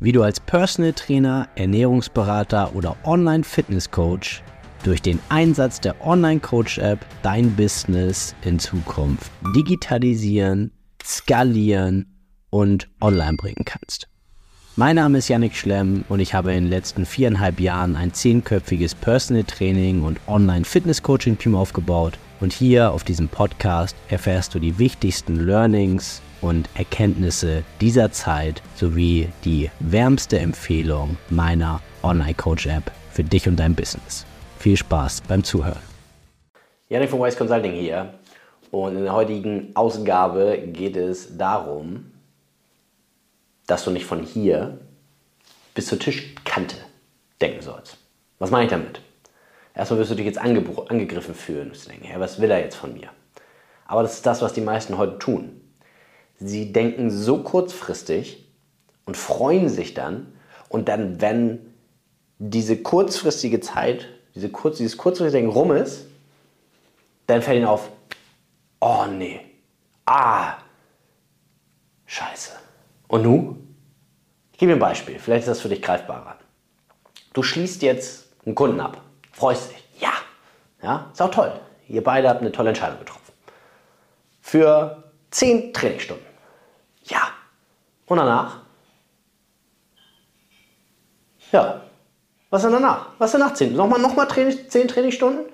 wie du als Personal Trainer, Ernährungsberater oder Online-Fitness-Coach durch den Einsatz der Online-Coach-App dein Business in Zukunft digitalisieren, skalieren und online bringen kannst. Mein Name ist Yannick Schlemm und ich habe in den letzten viereinhalb Jahren ein zehnköpfiges Personal Training und Online Fitness Coaching Team aufgebaut. Und hier auf diesem Podcast erfährst du die wichtigsten Learnings und Erkenntnisse dieser Zeit sowie die wärmste Empfehlung meiner Online Coach App für dich und dein Business. Viel Spaß beim Zuhören. Yannick von Wise Consulting hier und in der heutigen Ausgabe geht es darum, dass du nicht von hier bis zur Tischkante denken sollst. Was meine ich damit? Erstmal wirst du dich jetzt ange angegriffen fühlen. Du denken, hey, was will er jetzt von mir? Aber das ist das, was die meisten heute tun. Sie denken so kurzfristig und freuen sich dann. Und dann, wenn diese kurzfristige Zeit, diese kurz, dieses kurzfristige Denken rum ist, dann fällt ihnen auf, oh nee, ah, scheiße. Und nu? Ich gebe dir ein Beispiel, vielleicht ist das für dich greifbarer. Du schließt jetzt einen Kunden ab, freust dich, ja, ja, ist auch toll. Ihr beide habt eine tolle Entscheidung getroffen. Für 10 Trainingsstunden. Ja. Und danach? Ja. Was denn danach? Was ist danach 10? Nochmal, nochmal 10 Trainingsstunden?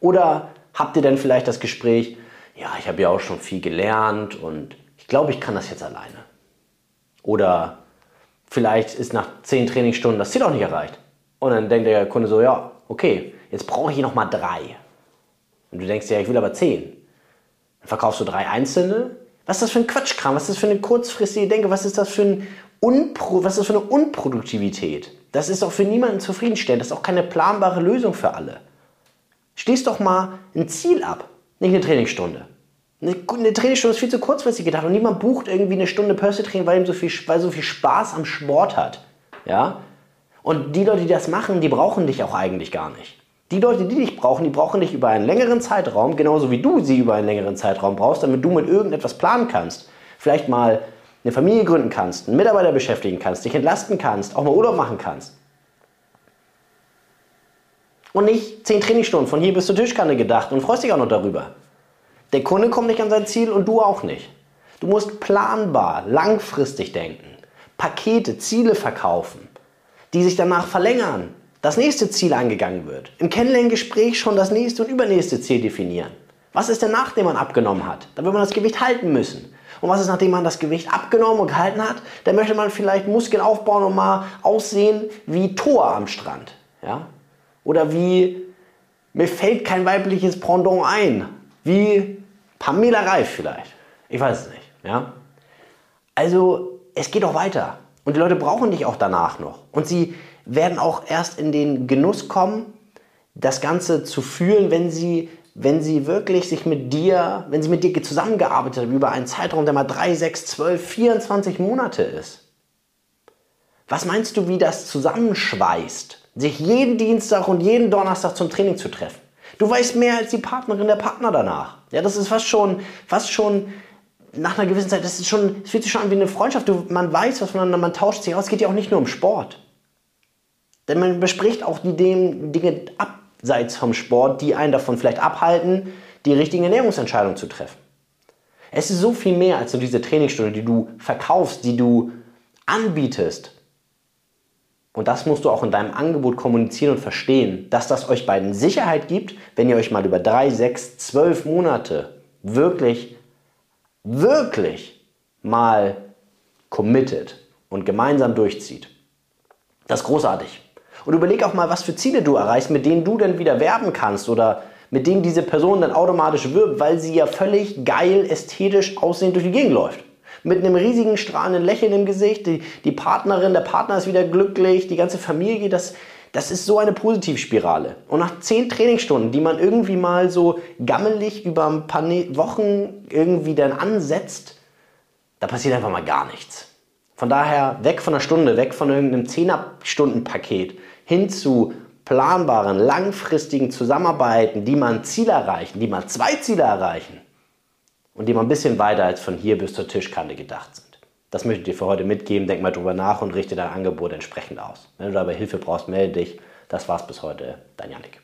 Oder habt ihr denn vielleicht das Gespräch, ja, ich habe ja auch schon viel gelernt und ich glaube, ich kann das jetzt alleine. Oder vielleicht ist nach zehn Trainingsstunden das Ziel auch nicht erreicht. Und dann denkt der Kunde so, ja, okay, jetzt brauche ich noch mal drei. Und du denkst ja, ich will aber zehn. Dann verkaufst du drei einzelne. Was ist das für ein Quatschkram? Was ist das für eine kurzfristige Denke? Was ist das für, ein Unpro was ist das für eine Unproduktivität? Das ist auch für niemanden zufriedenstellend. Das ist auch keine planbare Lösung für alle. Schließ doch mal ein Ziel ab, nicht eine Trainingsstunde. Eine, eine Trainingsstunde ist viel zu kurzfristig gedacht und niemand bucht irgendwie eine Stunde Personal Training, weil ihm so so viel Spaß am Sport hat. Ja? Und die Leute, die das machen, die brauchen dich auch eigentlich gar nicht. Die Leute, die dich brauchen, die brauchen dich über einen längeren Zeitraum, genauso wie du sie über einen längeren Zeitraum brauchst, damit du mit irgendetwas planen kannst. Vielleicht mal eine Familie gründen kannst, einen Mitarbeiter beschäftigen kannst, dich entlasten kannst, auch mal Urlaub machen kannst. Und nicht zehn Trainingsstunden von hier bis zur Tischkante gedacht und freust dich auch noch darüber. Der Kunde kommt nicht an sein Ziel und du auch nicht. Du musst planbar, langfristig denken, Pakete, Ziele verkaufen, die sich danach verlängern, das nächste Ziel angegangen wird. Im Kennenlerngespräch schon das nächste und übernächste Ziel definieren. Was ist denn nachdem man abgenommen hat? Dann wird man das Gewicht halten müssen. Und was ist, nachdem man das Gewicht abgenommen und gehalten hat? Dann möchte man vielleicht Muskeln aufbauen und mal aussehen wie Thor am Strand. Ja? Oder wie, mir fällt kein weibliches Pendant ein. Wie Pamela Reif vielleicht. Ich weiß es nicht. Ja? Also es geht auch weiter. Und die Leute brauchen dich auch danach noch. Und sie werden auch erst in den Genuss kommen, das Ganze zu fühlen, wenn sie, wenn sie wirklich sich mit dir, wenn sie mit dir zusammengearbeitet haben über einen Zeitraum, der mal 3, 6, 12, 24 Monate ist. Was meinst du, wie das zusammenschweißt, sich jeden Dienstag und jeden Donnerstag zum Training zu treffen? Du weißt mehr als die Partnerin, der Partner danach. Ja, das ist fast schon, fast schon nach einer gewissen Zeit, das ist schon, es fühlt sich schon an wie eine Freundschaft. Du, man weiß, was man, man tauscht sich aus. Es geht ja auch nicht nur um Sport. Denn man bespricht auch die Dinge abseits vom Sport, die einen davon vielleicht abhalten, die richtigen Ernährungsentscheidungen zu treffen. Es ist so viel mehr als nur diese Trainingsstunde, die du verkaufst, die du anbietest. Und das musst du auch in deinem Angebot kommunizieren und verstehen, dass das euch beiden Sicherheit gibt, wenn ihr euch mal über drei, sechs, zwölf Monate wirklich, wirklich mal committet und gemeinsam durchzieht. Das ist großartig. Und überleg auch mal, was für Ziele du erreichst, mit denen du dann wieder werben kannst oder mit denen diese Person dann automatisch wirbt, weil sie ja völlig geil, ästhetisch aussehend durch die Gegend läuft mit einem riesigen strahlenden Lächeln im Gesicht. Die, die Partnerin, der Partner ist wieder glücklich, die ganze Familie, das, das ist so eine Positivspirale. Und nach zehn Trainingsstunden, die man irgendwie mal so gammelig über ein paar ne-, Wochen irgendwie dann ansetzt, da passiert einfach mal gar nichts. Von daher weg von einer Stunde, weg von irgendeinem 10-Stunden-Paket hin zu planbaren, langfristigen Zusammenarbeiten, die man Ziele erreichen, die man zwei Ziele erreichen und die mal ein bisschen weiter als von hier bis zur Tischkante gedacht sind. Das möchte ich dir für heute mitgeben. Denk mal drüber nach und richte dein Angebot entsprechend aus. Wenn du dabei Hilfe brauchst, melde dich. Das war's bis heute. Dein Janik.